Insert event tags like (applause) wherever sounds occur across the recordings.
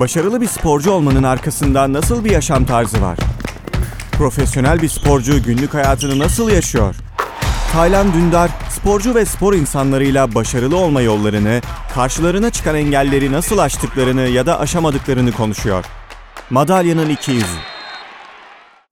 Başarılı bir sporcu olmanın arkasında nasıl bir yaşam tarzı var? Profesyonel bir sporcu günlük hayatını nasıl yaşıyor? Taylan Dündar, sporcu ve spor insanlarıyla başarılı olma yollarını, karşılarına çıkan engelleri nasıl aştıklarını ya da aşamadıklarını konuşuyor. Madalyanın 200.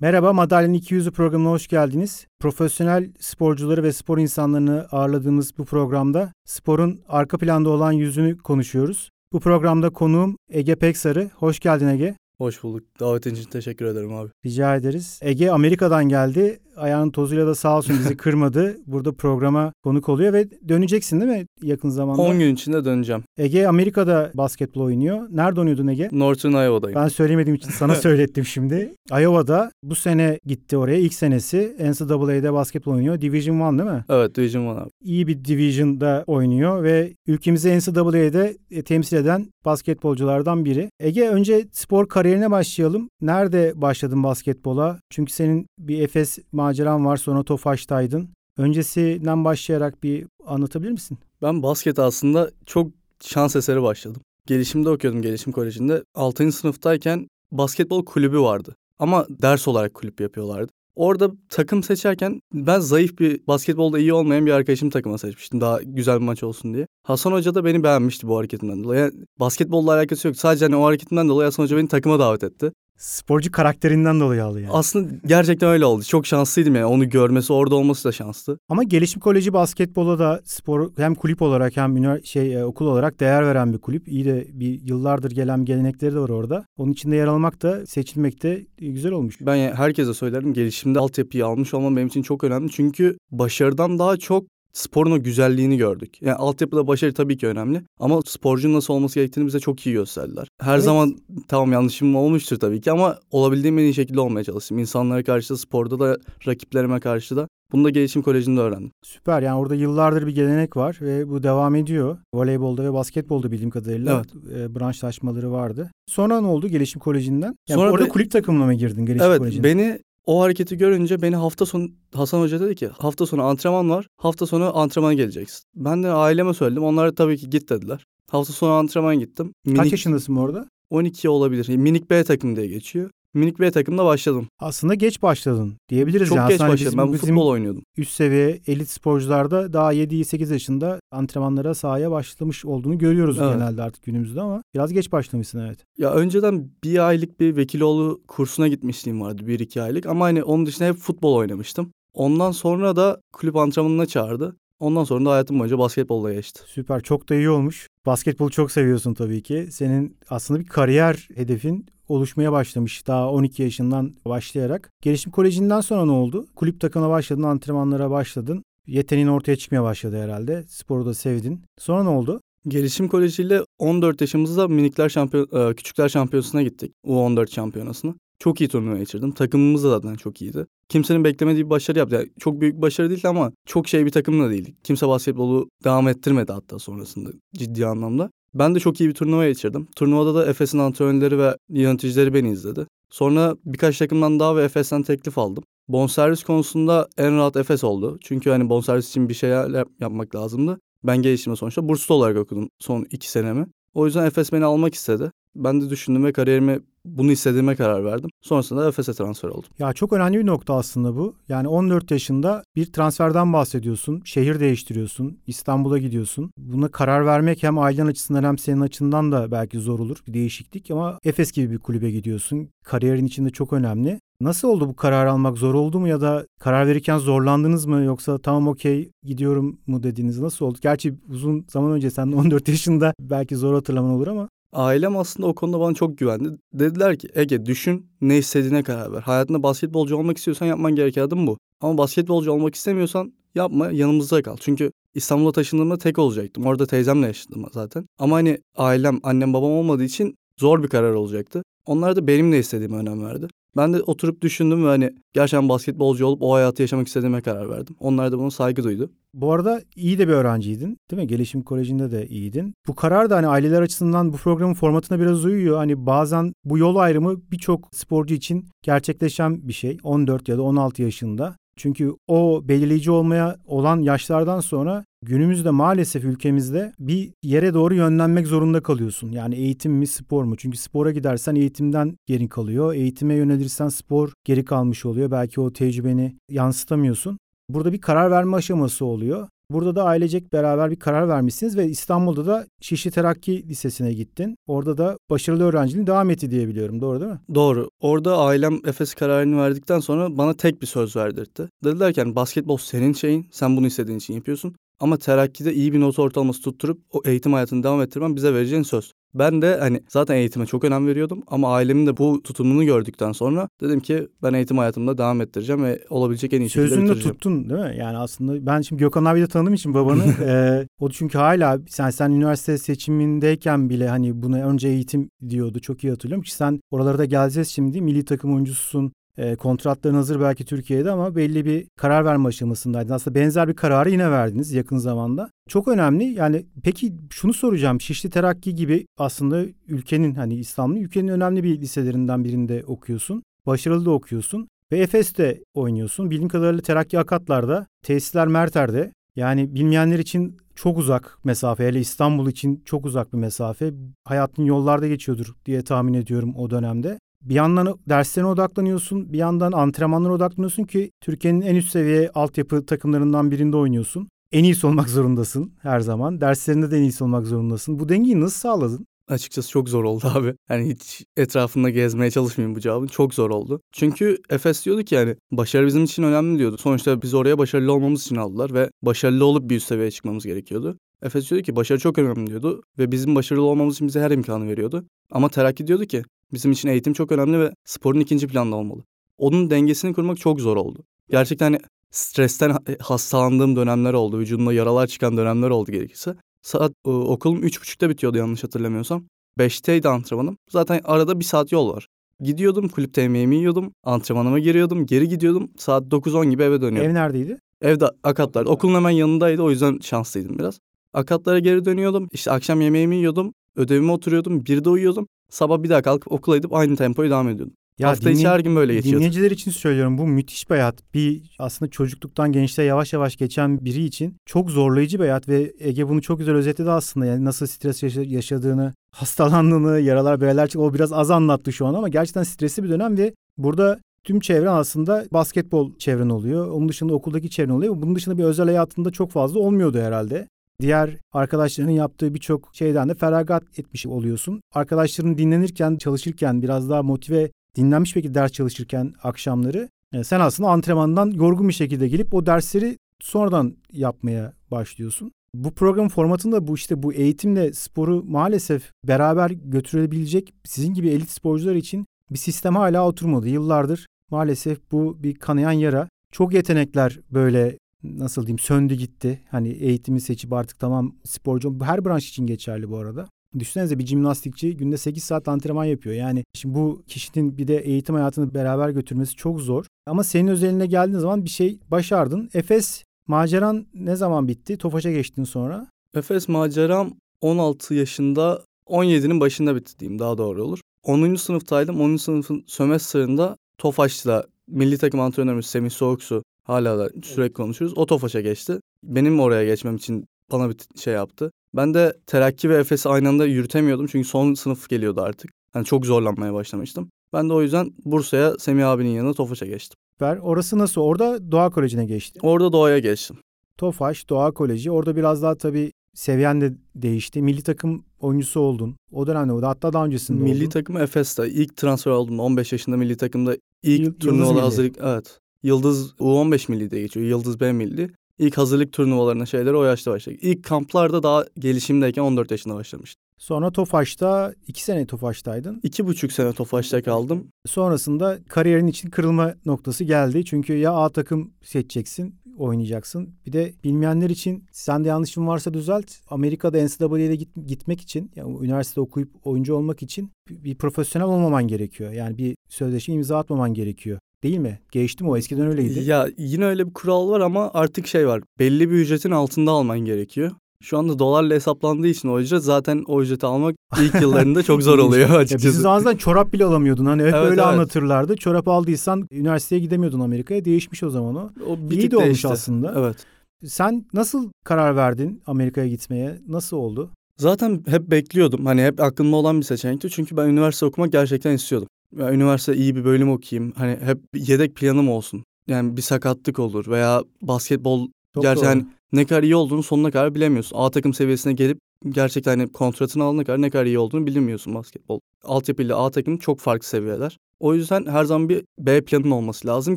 Merhaba, Madalyanın 200'ü programına hoş geldiniz. Profesyonel sporcuları ve spor insanlarını ağırladığımız bu programda sporun arka planda olan yüzünü konuşuyoruz. Bu programda konuğum Ege Peksarı. Hoş geldin Ege. Hoş bulduk. Davetin için teşekkür ederim abi. Rica ederiz. Ege Amerika'dan geldi. Ayağının tozuyla da sağ olsun bizi kırmadı. (laughs) Burada programa konuk oluyor ve döneceksin değil mi yakın zamanda? 10 gün içinde döneceğim. Ege Amerika'da basketbol oynuyor. Nerede oynuyordun Ege? Northern Iowa'dayım. Ben söylemediğim için sana (laughs) söylettim şimdi. Iowa'da bu sene gitti oraya. İlk senesi NCAA'de basketbol oynuyor. Division 1 değil mi? Evet Division 1 abi. İyi bir Division'da oynuyor ve ülkemizi NCAA'de e, temsil eden basketbolculardan biri. Ege önce spor kariyerine başlayalım. Nerede başladın basketbola? Çünkü senin bir Efes maceran var sonra Tofaş'taydın. Öncesinden başlayarak bir anlatabilir misin? Ben basket aslında çok şans eseri başladım. Gelişimde okuyordum gelişim kolejinde. 6. sınıftayken basketbol kulübü vardı. Ama ders olarak kulüp yapıyorlardı. Orada takım seçerken ben zayıf bir basketbolda iyi olmayan bir arkadaşım takıma seçmiştim. Daha güzel bir maç olsun diye. Hasan Hoca da beni beğenmişti bu hareketimden dolayı. Yani basketbolla alakası yok. Sadece hani o hareketimden dolayı Hasan Hoca beni takıma davet etti. Sporcu karakterinden dolayı aldı yani. Aslında gerçekten öyle oldu. Çok şanslıydım yani. Onu görmesi, orada olması da şanslı. Ama Gelişim Koleji basketbola da spor hem kulüp olarak hem şey e, okul olarak değer veren bir kulüp. İyi de bir yıllardır gelen gelenekleri de var orada. Onun içinde yer almak da seçilmek de güzel olmuş. Ben yani herkese söylerim gelişimde altyapıyı almış olmam benim için çok önemli. Çünkü başarıdan daha çok sporun o güzelliğini gördük. Yani altyapıda başarı tabii ki önemli ama sporcunun nasıl olması gerektiğini bize çok iyi gösterdiler. Her evet. zaman tamam yanlışım olmuştur tabii ki ama olabildiğim en iyi şekilde olmaya çalıştım. İnsanlara karşı da sporda da rakiplerime karşı da bunu da gelişim kolejinde öğrendim. Süper yani orada yıllardır bir gelenek var ve bu devam ediyor. Voleybolda ve basketbolda bildiğim kadarıyla evet. e, branşlaşmaları vardı. Sonra ne oldu gelişim kolejinden? Yani Sonra orada be, kulüp takımına mı girdin gelişim evet, kolejinde? Evet beni o hareketi görünce beni hafta sonu Hasan Hoca dedi ki hafta sonu antrenman var. Hafta sonu antrenmana geleceksin. Ben de aileme söyledim. Onlar tabii ki git dediler. Hafta sonu antrenman gittim. Minik, Kaç yaşındasın bu arada? 12 olabilir. Minik B takım diye geçiyor. Minik B takımda başladım. Aslında geç başladın diyebiliriz. Çok yani. geç başladım. Bizim, ben bizim futbol oynuyordum. Üst seviye elit sporcularda daha 7-8 yaşında antrenmanlara sahaya başlamış olduğunu görüyoruz evet. genelde artık günümüzde ama biraz geç başlamışsın evet. Ya önceden bir aylık bir Vekiloğlu kursuna gitmişliğim vardı. Bir iki aylık ama hani onun dışında hep futbol oynamıştım. Ondan sonra da kulüp antrenmanına çağırdı. Ondan sonra da hayatım boyunca basketbolla geçti. Süper. Çok da iyi olmuş. Basketbolu çok seviyorsun tabii ki. Senin aslında bir kariyer hedefin oluşmaya başlamış daha 12 yaşından başlayarak. Gelişim kolejinden sonra ne oldu? Kulüp takımına başladın, antrenmanlara başladın. Yeteneğin ortaya çıkmaya başladı herhalde. Sporu da sevdin. Sonra ne oldu? Gelişim Koleji ile 14 yaşımızda minikler şampiyon, e, küçükler şampiyonasına gittik. U14 şampiyonasına. Çok iyi turnuva geçirdim. Takımımız da zaten çok iyiydi. Kimsenin beklemediği bir başarı yaptı. Yani çok büyük bir başarı değil ama çok şey bir takım da değil. Kimse basketbolu devam ettirmedi hatta sonrasında ciddi anlamda. Ben de çok iyi bir turnuva geçirdim. Turnuvada da Efes'in antrenörleri ve yöneticileri beni izledi. Sonra birkaç takımdan daha ve Efes'ten teklif aldım. Bonservis konusunda en rahat Efes oldu. Çünkü hani bonservis için bir şeyler yapmak lazımdı. Ben gelişimde sonuçta burslu olarak okudum son iki senemi. O yüzden Efes beni almak istedi. Ben de düşündüm ve kariyerimi bunu istediğime karar verdim. Sonrasında Efes'e transfer oldum. Ya çok önemli bir nokta aslında bu. Yani 14 yaşında bir transferden bahsediyorsun. Şehir değiştiriyorsun. İstanbul'a gidiyorsun. Buna karar vermek hem ailen açısından hem senin açından da belki zor olur. Bir değişiklik ama Efes gibi bir kulübe gidiyorsun. Kariyerin içinde çok önemli. Nasıl oldu bu karar almak? Zor oldu mu ya da karar verirken zorlandınız mı yoksa tamam okey gidiyorum mu dediniz? Nasıl oldu? Gerçi uzun zaman önce sen 14 yaşında belki zor hatırlaman olur ama Ailem aslında o konuda bana çok güvendi. Dediler ki Ege düşün ne istediğine karar ver. Hayatında basketbolcu olmak istiyorsan yapman gereken adım bu. Ama basketbolcu olmak istemiyorsan yapma yanımızda kal. Çünkü İstanbul'a taşındığımda tek olacaktım. Orada teyzemle yaşadım zaten. Ama hani ailem, annem, babam olmadığı için zor bir karar olacaktı. Onlar da benim ne istediğime önem verdi. Ben de oturup düşündüm ve hani gerçekten basketbolcu olup o hayatı yaşamak istediğime karar verdim. Onlar da buna saygı duydu. Bu arada iyi de bir öğrenciydin değil mi? Gelişim Koleji'nde de iyiydin. Bu karar da hani aileler açısından bu programın formatına biraz uyuyor. Hani bazen bu yol ayrımı birçok sporcu için gerçekleşen bir şey. 14 ya da 16 yaşında. Çünkü o belirleyici olmaya olan yaşlardan sonra günümüzde maalesef ülkemizde bir yere doğru yönlenmek zorunda kalıyorsun. Yani eğitim mi spor mu? Çünkü spora gidersen eğitimden geri kalıyor. Eğitime yönelirsen spor geri kalmış oluyor. Belki o tecrübeni yansıtamıyorsun. Burada bir karar verme aşaması oluyor. Burada da ailecek beraber bir karar vermişsiniz ve İstanbul'da da Şişli Terakki Lisesi'ne gittin. Orada da başarılı öğrenciliğin devam etti diye biliyorum. Doğru değil mi? Doğru. Orada ailem Efes kararını verdikten sonra bana tek bir söz verdirtti. Dediler ki basketbol senin şeyin, sen bunu istediğin için yapıyorsun. Ama terakkide iyi bir not ortalaması tutturup o eğitim hayatını devam ettirmen bize vereceğin söz. Ben de hani zaten eğitime çok önem veriyordum ama ailemin de bu tutumunu gördükten sonra dedim ki ben eğitim hayatımda devam ettireceğim ve olabilecek en iyi şekilde Sözünü bitireceğim. tuttun değil mi? Yani aslında ben şimdi Gökhan abi de tanıdığım için babanı (laughs) e, o çünkü hala sen sen üniversite seçimindeyken bile hani buna önce eğitim diyordu. Çok iyi hatırlıyorum ki sen oralara da geleceğiz şimdi. Milli takım oyuncususun. E, kontratların hazır belki Türkiye'de ama belli bir karar verme aşamasındaydın. Aslında benzer bir kararı yine verdiniz yakın zamanda. Çok önemli. Yani peki şunu soracağım. Şişli Terakki gibi aslında ülkenin hani İstanbul'un ülkenin önemli bir liselerinden birinde okuyorsun. Başarılı da okuyorsun. Ve Efes'te oynuyorsun. Bildiğim kadarıyla Terakki Akatlar'da, tesisler Merter'de. Yani bilmeyenler için çok uzak mesafe. Hele İstanbul için çok uzak bir mesafe. Hayatın yollarda geçiyordur diye tahmin ediyorum o dönemde bir yandan derslerine odaklanıyorsun, bir yandan antrenmanlara odaklanıyorsun ki Türkiye'nin en üst seviye altyapı takımlarından birinde oynuyorsun. En iyisi olmak zorundasın her zaman. Derslerinde de en iyisi olmak zorundasın. Bu dengeyi nasıl sağladın? Açıkçası çok zor oldu (laughs) abi. Yani hiç etrafında gezmeye çalışmayayım bu cevabın. Çok zor oldu. Çünkü Efes diyordu ki yani başarı bizim için önemli diyordu. Sonuçta biz oraya başarılı olmamız için aldılar ve başarılı olup bir üst seviyeye çıkmamız gerekiyordu. Efes diyordu ki başarı çok önemli diyordu ve bizim başarılı olmamız için bize her imkanı veriyordu. Ama Terakki diyordu ki bizim için eğitim çok önemli ve sporun ikinci planda olmalı. Onun dengesini kurmak çok zor oldu. Gerçekten hani stresten hastalandığım dönemler oldu. Vücudumda yaralar çıkan dönemler oldu gerekirse. Saat e, okulum 3.30'da bitiyordu yanlış hatırlamıyorsam. 5'teydi antrenmanım. Zaten arada bir saat yol var. Gidiyordum kulüpte yemeğimi yiyordum. Antrenmanıma giriyordum. Geri gidiyordum. Saat 9-10 gibi eve dönüyordum. Ev neredeydi? Evde Akatlar. Okulun hemen yanındaydı. O yüzden şanslıydım biraz. Akatlara geri dönüyordum. İşte akşam yemeğimi yiyordum. Ödevime oturuyordum. Bir de uyuyordum. Sabah bir daha kalkıp okula gidip aynı tempoyu devam ediyordum. Ya Hafta dinley- içi her gün böyle geçiyordu. Dinleyiciler için söylüyorum bu müthiş bir hayat. Bir aslında çocukluktan gençliğe yavaş yavaş geçen biri için çok zorlayıcı bir hayat ve Ege bunu çok güzel özetledi aslında. Yani nasıl stres yaşadığını, hastalandığını, yaralar, bereler o biraz az anlattı şu an ama gerçekten stresli bir dönem ve burada tüm çevren aslında basketbol çevren oluyor. Onun dışında okuldaki çevren oluyor. Bunun dışında bir özel hayatında çok fazla olmuyordu herhalde diğer arkadaşlarının yaptığı birçok şeyden de feragat etmiş oluyorsun. Arkadaşların dinlenirken, çalışırken biraz daha motive, dinlenmiş bir ders çalışırken akşamları e, sen aslında antrenmandan yorgun bir şekilde gelip o dersleri sonradan yapmaya başlıyorsun. Bu program formatında bu işte bu eğitimle sporu maalesef beraber götürebilecek sizin gibi elit sporcular için bir sistem hala oturmadı. Yıllardır maalesef bu bir kanayan yara. Çok yetenekler böyle nasıl diyeyim söndü gitti. Hani eğitimi seçip artık tamam sporcu her branş için geçerli bu arada. Düşünsenize bir jimnastikçi günde 8 saat antrenman yapıyor. Yani şimdi bu kişinin bir de eğitim hayatını beraber götürmesi çok zor. Ama senin özeline geldiğin zaman bir şey başardın. Efes maceran ne zaman bitti? Tofaş'a geçtin sonra. Efes maceram 16 yaşında 17'nin başında bitti diyeyim daha doğru olur. 10. sınıftaydım. 10. sınıfın sömestrında Tofaş'ta milli takım antrenörümüz Semih Soğuksu Hala da sürekli konuşuyoruz. O Tofaş'a geçti. Benim oraya geçmem için bana bir şey yaptı. Ben de Terakki ve Efes'i aynı anda yürütemiyordum. Çünkü son sınıf geliyordu artık. Yani çok zorlanmaya başlamıştım. Ben de o yüzden Bursa'ya Semih abinin yanına Tofaş'a geçtim. Ver. Orası nasıl? Orada Doğa Koleji'ne geçtin. Orada Doğa'ya geçtim. Tofaş, Doğa Koleji. Orada biraz daha tabii seviyen de değişti. Milli takım oyuncusu oldun. O dönemde o da hatta daha öncesinde milli oldun. Milli takım Efes'te. ilk transfer oldum. 15 yaşında milli takımda ilk Yıl, turnuvada hazırlık. Evet. Yıldız U15 milli diye geçiyor. Yıldız B milli. İlk hazırlık turnuvalarına şeyleri o yaşta başladık. İlk kamplarda daha gelişimdeyken 14 yaşında başlamıştım. Sonra Tofaş'ta iki sene Tofaş'taydın. İki buçuk sene Tofaş'ta kaldım. Sonrasında kariyerin için kırılma noktası geldi. Çünkü ya A takım seçeceksin, oynayacaksın. Bir de bilmeyenler için sen de yanlışım varsa düzelt. Amerika'da NCAA'ye git, gitmek için, yani üniversitede okuyup oyuncu olmak için bir, bir profesyonel olmaman gerekiyor. Yani bir sözleşme imza atmaman gerekiyor. Değil mi? Geçti mi o? Eskiden öyleydi. Ya yine öyle bir kural var ama artık şey var. Belli bir ücretin altında alman gerekiyor. Şu anda dolarla hesaplandığı için o ücret zaten o ücreti almak ilk (laughs) yıllarında çok zor oluyor açıkçası. Ya zamanımızda çorap bile alamıyordun. Hani hep Evet, öyle evet. anlatırlardı. Çorap aldıysan üniversiteye gidemiyordun Amerika'ya. Değişmiş o zaman o. O bir İyi de olmuş değişti. aslında. Evet. Sen nasıl karar verdin Amerika'ya gitmeye? Nasıl oldu? Zaten hep bekliyordum. Hani hep aklımda olan bir seçenekti. Çünkü ben üniversite okumak gerçekten istiyordum. Ya üniversite iyi bir bölüm okuyayım. Hani hep yedek planım olsun. Yani bir sakatlık olur veya basketbol Çok gerçekten doğru. ne kadar iyi olduğunu sonuna kadar bilemiyorsun. A takım seviyesine gelip gerçekten hani kontratını alana kadar ne kadar iyi olduğunu bilmiyorsun basketbol. Altyapı ile A takım çok farklı seviyeler. O yüzden her zaman bir B planın olması lazım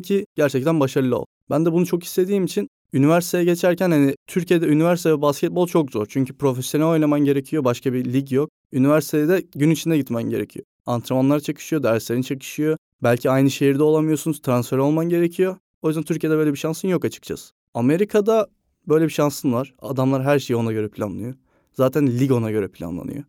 ki gerçekten başarılı ol. Ben de bunu çok istediğim için üniversiteye geçerken hani Türkiye'de üniversite ve basketbol çok zor. Çünkü profesyonel oynaman gerekiyor. Başka bir lig yok. Üniversitede de gün içinde gitmen gerekiyor. Antrenmanlar çakışıyor, derslerin çakışıyor. Belki aynı şehirde olamıyorsunuz, transfer olman gerekiyor. O yüzden Türkiye'de böyle bir şansın yok açıkçası. Amerika'da böyle bir şansın var. Adamlar her şeyi ona göre planlıyor. Zaten lig ona göre planlanıyor.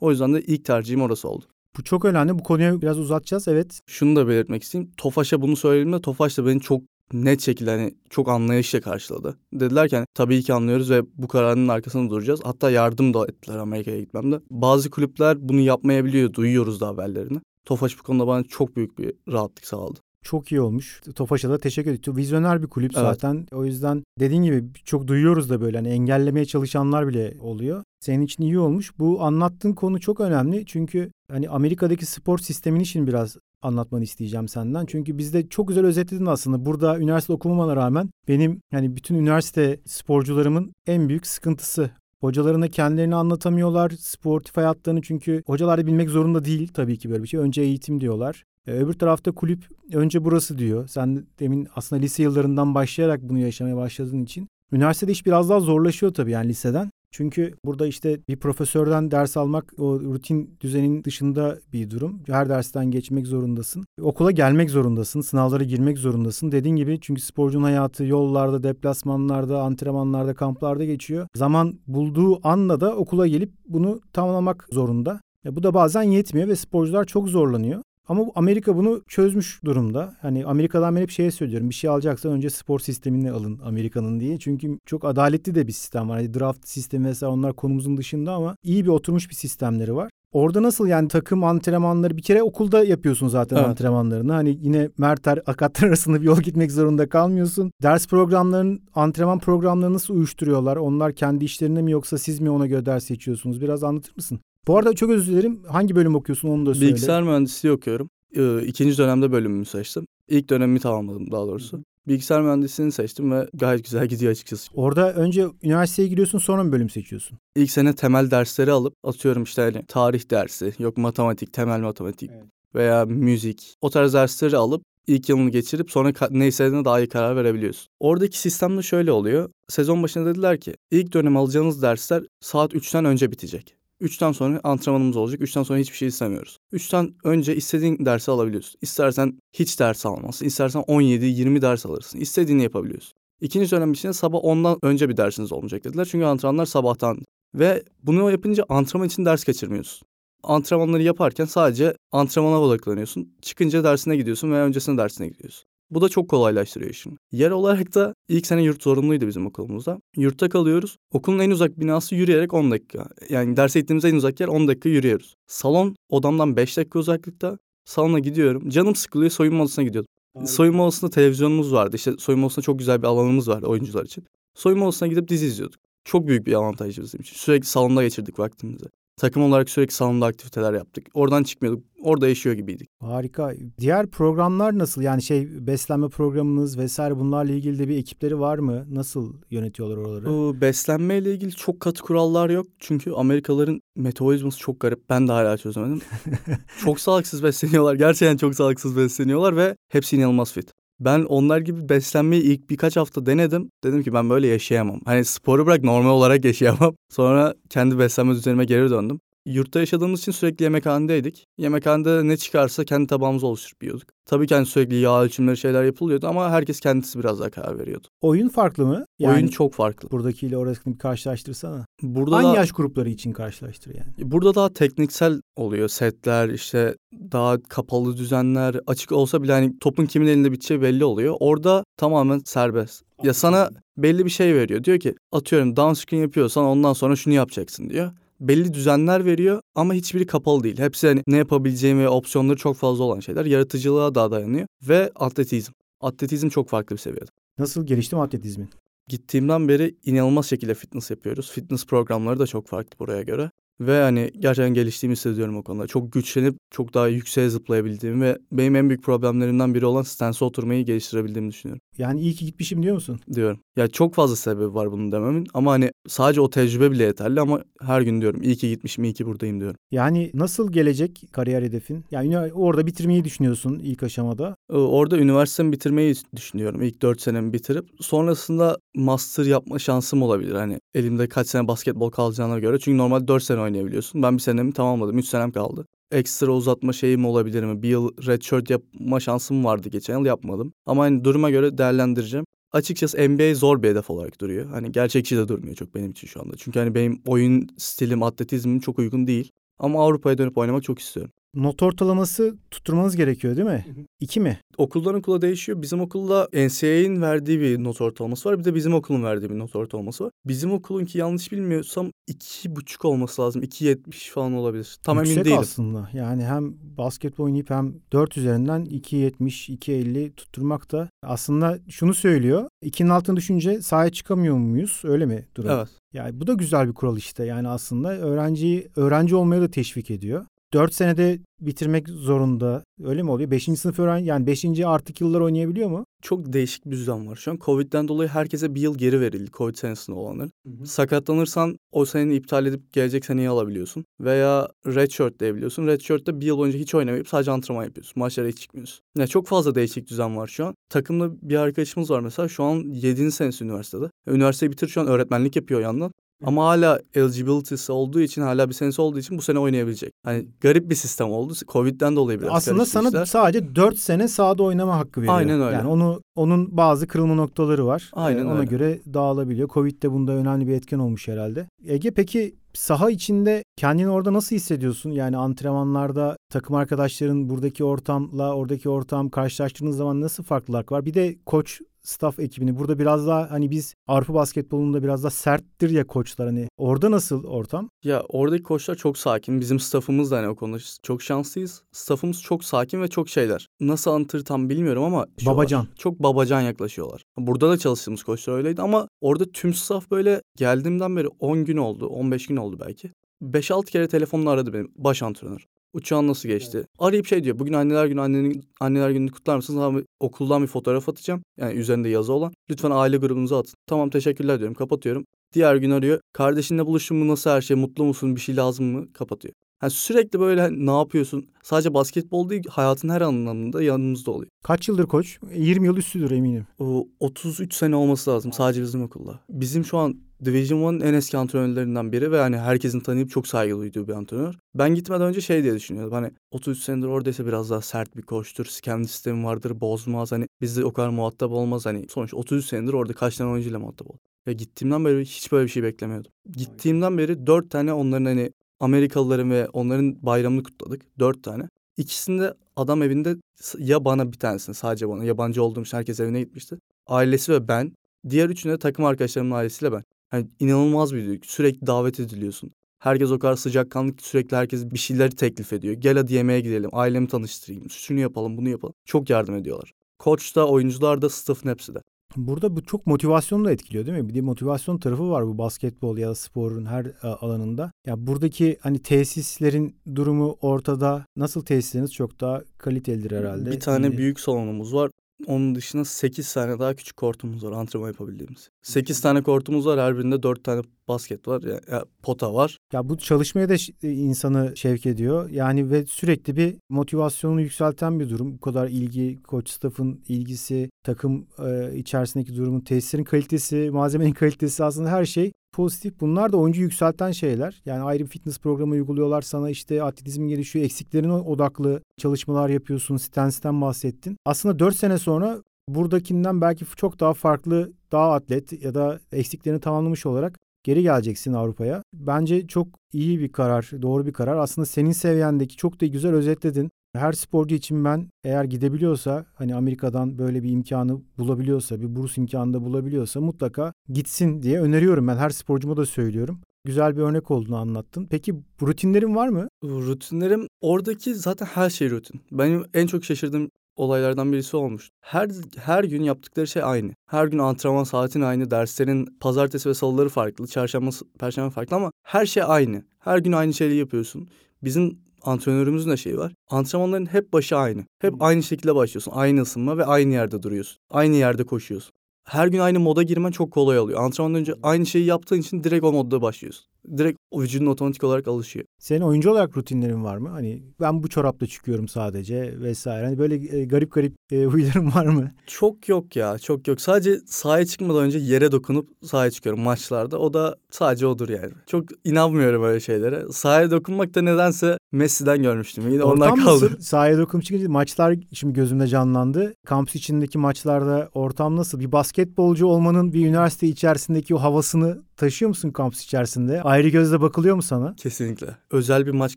O yüzden de ilk tercihim orası oldu. Bu çok önemli. Bu konuya biraz uzatacağız. Evet. Şunu da belirtmek isteyeyim. Tofaş'a bunu söylediğimde Tofaş da beni çok net şekilde hani çok anlayışla karşıladı. Dediler ki hani, tabii ki anlıyoruz ve bu kararın arkasında duracağız. Hatta yardım da ettiler Amerika'ya gitmemde. Bazı kulüpler bunu yapmayabiliyor. Duyuyoruz da haberlerini. Tofaş bu konuda bana çok büyük bir rahatlık sağladı. Çok iyi olmuş. Tofaş'a da teşekkür ediyorum. Vizyoner bir kulüp Evet. zaten. O yüzden dediğin gibi çok duyuyoruz da böyle hani engellemeye çalışanlar bile oluyor. Senin için iyi olmuş. Bu anlattığın konu çok önemli. Çünkü hani Amerika'daki spor sistemini şimdi biraz anlatmanı isteyeceğim senden. Çünkü bizde çok güzel özetledin aslında. Burada üniversite okumama rağmen benim hani bütün üniversite sporcularımın en büyük sıkıntısı Hocalarına kendilerini anlatamıyorlar sportif hayatlarını çünkü hocalar da bilmek zorunda değil tabii ki böyle bir şey. Önce eğitim diyorlar. Ee, öbür tarafta kulüp önce burası diyor. Sen demin aslında lise yıllarından başlayarak bunu yaşamaya başladığın için. Üniversitede iş biraz daha zorlaşıyor tabii yani liseden. Çünkü burada işte bir profesörden ders almak o rutin düzenin dışında bir durum. Her dersten geçmek zorundasın. Okula gelmek zorundasın. Sınavlara girmek zorundasın. Dediğin gibi çünkü sporcunun hayatı yollarda, deplasmanlarda, antrenmanlarda, kamplarda geçiyor. Zaman bulduğu anda da okula gelip bunu tamamlamak zorunda. E bu da bazen yetmiyor ve sporcular çok zorlanıyor. Ama Amerika bunu çözmüş durumda. Hani Amerika'dan ben hep şeye söylüyorum. Bir şey alacaksan önce spor sistemini alın Amerika'nın diye. Çünkü çok adaletli de bir sistem var. Hani draft sistemi vesaire onlar konumuzun dışında ama iyi bir oturmuş bir sistemleri var. Orada nasıl yani takım antrenmanları bir kere okulda yapıyorsun zaten Evet. antrenmanlarını. Hani yine Merter Akatlar arasında bir yol gitmek zorunda kalmıyorsun. Ders programlarının antrenman programlarını nasıl uyuşturuyorlar? Onlar kendi işlerinde mi yoksa siz mi ona göre ders seçiyorsunuz? Biraz anlatır mısın? Bu arada çok özür dilerim. Hangi bölüm okuyorsun onu da söyle. Bilgisayar mühendisliği okuyorum. Ee, ikinci dönemde bölümümü seçtim. İlk dönemimi tamamladım daha doğrusu. Bilgisayar mühendisliğini seçtim ve gayet güzel gidiyor açıkçası. Orada önce üniversiteye giriyorsun sonra mı bölüm seçiyorsun? İlk sene temel dersleri alıp atıyorum işte hani tarih dersi, yok matematik, temel matematik Evet. veya müzik. O tarz dersleri alıp ilk yılını geçirip sonra ne istediğine daha iyi karar verebiliyorsun. Oradaki sistem de şöyle oluyor. Sezon başında dediler ki ilk dönem alacağınız dersler saat 3'ten önce bitecek. 3'ten sonra antrenmanımız olacak. 3'ten sonra hiçbir şey istemiyoruz. 3'ten önce istediğin dersi alabiliyorsun. İstersen hiç ders almazsın. İstersen 17-20 ders alırsın. İstediğini yapabiliyorsun. İkinci dönem içinde sabah 10'dan önce bir dersiniz olmayacak dediler. Çünkü antrenmanlar sabahtan. Ve bunu yapınca antrenman için ders kaçırmıyorsun. Antrenmanları yaparken sadece antrenmana odaklanıyorsun. Çıkınca dersine gidiyorsun veya öncesinde dersine gidiyorsun. Bu da çok kolaylaştırıyor işini. Yer olarak da ilk sene yurt zorunluydu bizim okulumuzda. Yurtta kalıyoruz. Okulun en uzak binası yürüyerek 10 dakika. Yani derse gittiğimiz en uzak yer 10 dakika yürüyoruz. Salon odamdan 5 dakika uzaklıkta. Salona gidiyorum. Canım sıkılıyor soyunma odasına gidiyordum. Soyunma odasında televizyonumuz vardı. İşte soyunma odasında çok güzel bir alanımız vardı oyuncular için. Soyunma odasına gidip dizi izliyorduk. Çok büyük bir avantaj bizim için. Sürekli salonda geçirdik vaktimizi. Takım olarak sürekli salonda aktiviteler yaptık. Oradan çıkmıyorduk. Orada yaşıyor gibiydik. Harika. Diğer programlar nasıl? Yani şey beslenme programınız vesaire bunlarla ilgili de bir ekipleri var mı? Nasıl yönetiyorlar oraları? Bu beslenme ile ilgili çok katı kurallar yok. Çünkü Amerikalıların metabolizması çok garip. Ben de hala çözemedim. (laughs) çok sağlıksız besleniyorlar. Gerçekten çok sağlıksız besleniyorlar ve hepsi inanılmaz fit. Ben onlar gibi beslenmeyi ilk birkaç hafta denedim. Dedim ki ben böyle yaşayamam. Hani sporu bırak normal olarak yaşayamam. Sonra kendi beslenme düzenime geri döndüm. Yurtta yaşadığımız için sürekli yemekhanedeydik. Yemekhanede ne çıkarsa kendi tabağımızı oluşturup yiyorduk. Tabii ki hani sürekli yağ ölçümleri şeyler yapılıyordu ama herkes kendisi biraz daha karar veriyordu. Oyun farklı mı? Oyun çok farklı. Buradakiyle orasını bir karşılaştırsana. Burada Hangi da, yaş grupları için karşılaştır yani? burada daha tekniksel oluyor. Setler işte daha kapalı düzenler açık olsa bile hani topun kimin elinde biteceği belli oluyor. Orada tamamen serbest. Ya sana belli bir şey veriyor. Diyor ki atıyorum downscreen yapıyorsan ondan sonra şunu yapacaksın diyor. Belli düzenler veriyor ama hiçbiri kapalı değil. Hepsi hani ne yapabileceğim ve opsiyonları çok fazla olan şeyler. Yaratıcılığa daha dayanıyor. Ve atletizm. Atletizm çok farklı bir seviyede. Nasıl gelişti mi atletizmin? Gittiğimden beri inanılmaz şekilde fitness yapıyoruz. Fitness programları da çok farklı buraya göre. Ve hani gerçekten geliştiğimi hissediyorum o konuda. Çok güçlenip çok daha yükseğe zıplayabildiğimi ve benim en büyük problemlerimden biri olan stance'a oturmayı geliştirebildiğimi düşünüyorum Yani iyi ki gitmişim diyor musun? diyorum. Ya çok fazla sebebi var bunu dememin ama hani sadece o tecrübe bile yeterli ama her gün diyorum iyi ki gitmişim, iyi ki buradayım diyorum. Yani nasıl gelecek kariyer hedefin? Yani orada bitirmeyi düşünüyorsun ilk aşamada. Ee, Orada üniversitemi bitirmeyi düşünüyorum. İlk 4 senemi bitirip sonrasında master yapma şansım olabilir. Hani elimde kaç sene basketbol kalacağına göre. Çünkü normal 4 sene oynayabiliyorsun. Ben bir senemi tamamladım. 3 senem kaldı. Ekstra uzatma şeyim olabilir mi? Bir yıl redshirt yapma şansım vardı geçen yıl yapmadım. Ama hani duruma göre değerlendireceğim. Açıkçası NBA zor bir hedef olarak duruyor. Hani gerçekçi de durmuyor çok benim için şu anda. Çünkü hani benim oyun stilim, atletizmim çok uygun değil. Ama Avrupa'ya dönüp oynamak çok istiyorum. Not ortalaması tutturmanız gerekiyor değil mi? İki mi? Okuldan okula değişiyor. Bizim okulda NCAA'nin verdiği bir not ortalaması var. Bir de bizim okulun verdiği bir not ortalaması var. Bizim okulun ki yanlış bilmiyorsam iki buçuk olması lazım. 2.70 falan olabilir. Tam Yüksek emin değilim. aslında. Yani hem basketbol oynayıp hem 4 üzerinden 2.70, 2.50 tutturmak da aslında şunu söylüyor. 2'nin altına düşünce sahaya çıkamıyor muyuz? Öyle mi durum? Evet. Yani bu da güzel bir kural işte. Yani aslında öğrenciyi öğrenci olmaya da teşvik ediyor. 4 senede bitirmek zorunda. Öyle mi oluyor? 5. sınıf öğrenci yani 5. artık yıllar oynayabiliyor mu? Çok değişik bir düzen var şu an. Covid'den dolayı herkese bir yıl geri verildi. Covid senesinde olanların. Sakatlanırsan o seneni iptal edip gelecek seneyi alabiliyorsun. Veya redshirt diyebiliyorsun. Redshirt'te bir yıl önce hiç oynamayıp sadece antrenman yapıyorsun. Maçlara hiç çıkmıyorsun. Ya çok fazla değişik düzen var şu an. Takımda bir arkadaşımız var mesela şu an 7. senesi üniversitede. Üniversiteyi bitir şu an öğretmenlik yapıyor yandan. Ama hala eligibility'si olduğu için hala bir senesi olduğu için bu sene oynayabilecek. Hani garip bir sistem oldu. Covid'den dolayı biraz Aslında sana işler. sadece 4 sene sahada oynama hakkı veriyor. Aynen öyle. Yani onu onun bazı kırılma noktaları var. Aynen Ee, Ona öyle. göre dağılabiliyor. Covid de bunda önemli bir etken olmuş herhalde. Ege peki saha içinde kendini orada nasıl hissediyorsun? Yani antrenmanlarda takım arkadaşların buradaki ortamla oradaki ortam karşılaştırdığınız zaman nasıl farklılık var? Bir de koç staff ekibini burada biraz daha hani biz Avrupa basketbolunda biraz daha serttir ya koçlar hani orada nasıl ortam? Ya oradaki koçlar çok sakin. Bizim staffımız da hani o konuda çok şanslıyız. Staffımız çok sakin ve çok şeyler. Nasıl anlatır tam bilmiyorum ama Babacan. Çok babacan yaklaşıyorlar. Burada da çalıştığımız koçlar öyleydi ama orada tüm staff böyle geldiğimden beri 10 gün oldu, 15 gün oldu belki. 5-6 kere telefonla aradı benim baş antrenör. Uçağın nasıl geçti? Arayıp şey diyor. Bugün anneler günü annenin anneler gününü kutlar mısınız? Abi okuldan bir fotoğraf atacağım. Yani üzerinde yazı olan. Lütfen aile grubunuza atın. Tamam teşekkürler diyorum. Kapatıyorum. Diğer gün arıyor. Kardeşinle buluştun mu nasıl her şey? Mutlu musun? Bir şey lazım mı? Kapatıyor. Yani sürekli böyle hani ne yapıyorsun? Sadece basketbol değil hayatın her anlamında yanımızda oluyor. Kaç yıldır koç? 20 yıl üstüdür eminim. O 33 sene olması lazım sadece bizim okulda. Bizim şu an Division 1 en eski antrenörlerinden biri ve hani herkesin tanıyıp çok saygı duyduğu bir antrenör. Ben gitmeden önce şey diye düşünüyordum. Hani 33 senedir oradaysa biraz daha sert bir koçtur. Kendi sistemi vardır bozmaz. Hani bizde o kadar muhatap olmaz. Hani sonuç 33 senedir orada kaç tane oyuncuyla muhatap oldu. Ve gittiğimden beri hiç böyle bir şey beklemiyordum. Gittiğimden beri 4 tane onların hani Amerikalıların ve onların bayramını kutladık. 4 tane. İkisinde adam evinde ya bana bir tanesini sadece bana yabancı olduğum için herkes evine gitmişti. Ailesi ve ben. Diğer üçünde de takım arkadaşlarımın ailesiyle ben. Hani inanılmaz bir duygu. Sürekli davet ediliyorsun. Herkes o kadar sıcakkanlı ki sürekli herkes bir şeyleri teklif ediyor. Gel hadi yemeğe gidelim, ailemi tanıştırayım, şunu yapalım, bunu yapalım. Çok yardım ediyorlar. Koç da, oyuncular da, staff'ın hepsi de. Burada bu çok motivasyonu da etkiliyor değil mi? Bir de motivasyon tarafı var bu basketbol ya da sporun her e, alanında. Ya buradaki hani tesislerin durumu ortada. Nasıl tesisleriniz çok daha kalitelidir herhalde. Bir tane Hani- büyük salonumuz var. Onun dışında 8 tane daha küçük kortumuz var antrenman yapabildiğimiz. 8 tane kortumuz var. Her birinde 4 tane basket var. Ya, ya pota var. Ya bu çalışmaya da e, insanı şevk ediyor. Yani ve sürekli bir motivasyonunu yükselten bir durum. Bu kadar ilgi, koç staff'ın ilgisi, takım e, içerisindeki durumun, tesislerin kalitesi, malzemenin kalitesi aslında her şey pozitif. Bunlar da oyuncu yükselten şeyler. Yani ayrı bir fitness programı uyguluyorlar sana işte atletizm gelişiyor. Eksiklerine odaklı çalışmalar yapıyorsun. Stance'den bahsettin. Aslında 4 sene sonra buradakinden belki çok daha farklı, daha atlet ya da eksiklerini tamamlamış olarak geri geleceksin Avrupa'ya. Bence çok iyi bir karar, doğru bir karar. Aslında senin seviyendeki çok da güzel özetledin. Her sporcu için ben eğer gidebiliyorsa hani Amerika'dan böyle bir imkanı bulabiliyorsa, bir burs imkanı da bulabiliyorsa mutlaka gitsin diye öneriyorum ben. Her sporcuma da söylüyorum. Güzel bir örnek olduğunu anlattın. Peki rutinlerin var mı? Rutinlerim oradaki zaten her şey rutin. Benim en çok şaşırdığım olaylardan birisi olmuş. Her her gün yaptıkları şey aynı. Her gün antrenman saatin aynı, derslerin pazartesi ve salıları farklı, çarşamba, perşembe farklı ama her şey aynı. Her gün aynı şeyi yapıyorsun. Bizim antrenörümüzün de şeyi var. Antrenmanların hep başı aynı. Hep aynı şekilde başlıyorsun. Aynı ısınma ve aynı yerde duruyorsun. Aynı yerde koşuyorsun. Her gün aynı moda girmen çok kolay oluyor. Antrenmandan önce aynı şeyi yaptığın için direkt o modda başlıyorsun direkt vücudun otomatik olarak alışıyor. Senin oyuncu olarak rutinlerin var mı? Hani ben bu çorapla çıkıyorum sadece vesaire. Hani böyle e, garip garip e, (laughs) huyların var mı? Çok yok ya çok yok. Sadece sahaya çıkmadan önce yere dokunup sahaya çıkıyorum maçlarda. O da sadece odur yani. Çok inanmıyorum öyle şeylere. Sahaya dokunmak da nedense Messi'den görmüştüm. Yine Ortam ondan kaldı. Nasıl? Sahaya dokunup çıkınca maçlar şimdi gözümde canlandı. Kampüs içindeki maçlarda ortam nasıl? Bir basketbolcu olmanın bir üniversite içerisindeki o havasını taşıyor musun kampüs içerisinde? Ayrı gözle bakılıyor mu sana? Kesinlikle. Özel bir maç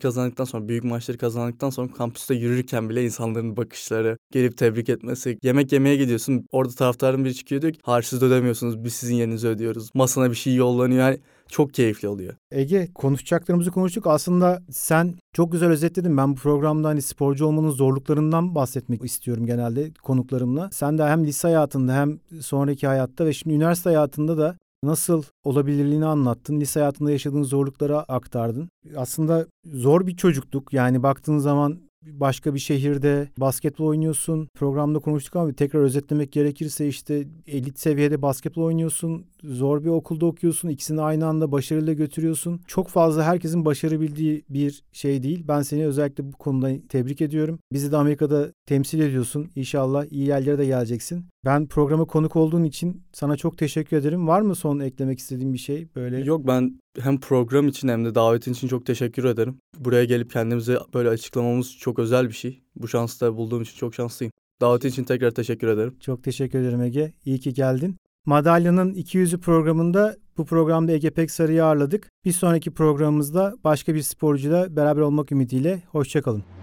kazandıktan sonra, büyük maçları kazandıktan sonra kampüste yürürken bile insanların bakışları, gelip tebrik etmesi. Yemek yemeye gidiyorsun. Orada taraftarın biri çıkıyor diyor ki harçsız ödemiyorsunuz biz sizin yerinizi ödüyoruz. Masana bir şey yollanıyor. Yani çok keyifli oluyor. Ege konuşacaklarımızı konuştuk. Aslında sen çok güzel özetledin. Ben bu programda hani sporcu olmanın zorluklarından bahsetmek istiyorum genelde konuklarımla. Sen de hem lise hayatında hem sonraki hayatta ve şimdi üniversite hayatında da nasıl olabilirliğini anlattın. Lise hayatında yaşadığın zorluklara aktardın. Aslında zor bir çocukluk. Yani baktığın zaman başka bir şehirde basketbol oynuyorsun. Programda konuştuk ama tekrar özetlemek gerekirse işte elit seviyede basketbol oynuyorsun. Zor bir okulda okuyorsun. İkisini aynı anda başarıyla götürüyorsun. Çok fazla herkesin başarabildiği bir şey değil. Ben seni özellikle bu konuda tebrik ediyorum. Bizi de Amerika'da temsil ediyorsun. İnşallah iyi yerlere de geleceksin. Ben programa konuk olduğun için sana çok teşekkür ederim. Var mı son eklemek istediğin bir şey böyle? Yok ben hem program için hem de davetin için çok teşekkür ederim. Buraya gelip kendimizi böyle açıklamamız çok özel bir şey. Bu şansı da bulduğum için çok şanslıyım. Davetin için tekrar teşekkür ederim. Çok teşekkür ederim Ege. İyi ki geldin. Madalya'nın 200'ü programında bu programda Ege Peksarı'yı ağırladık. Bir sonraki programımızda başka bir sporcuyla beraber olmak ümidiyle. Hoşçakalın.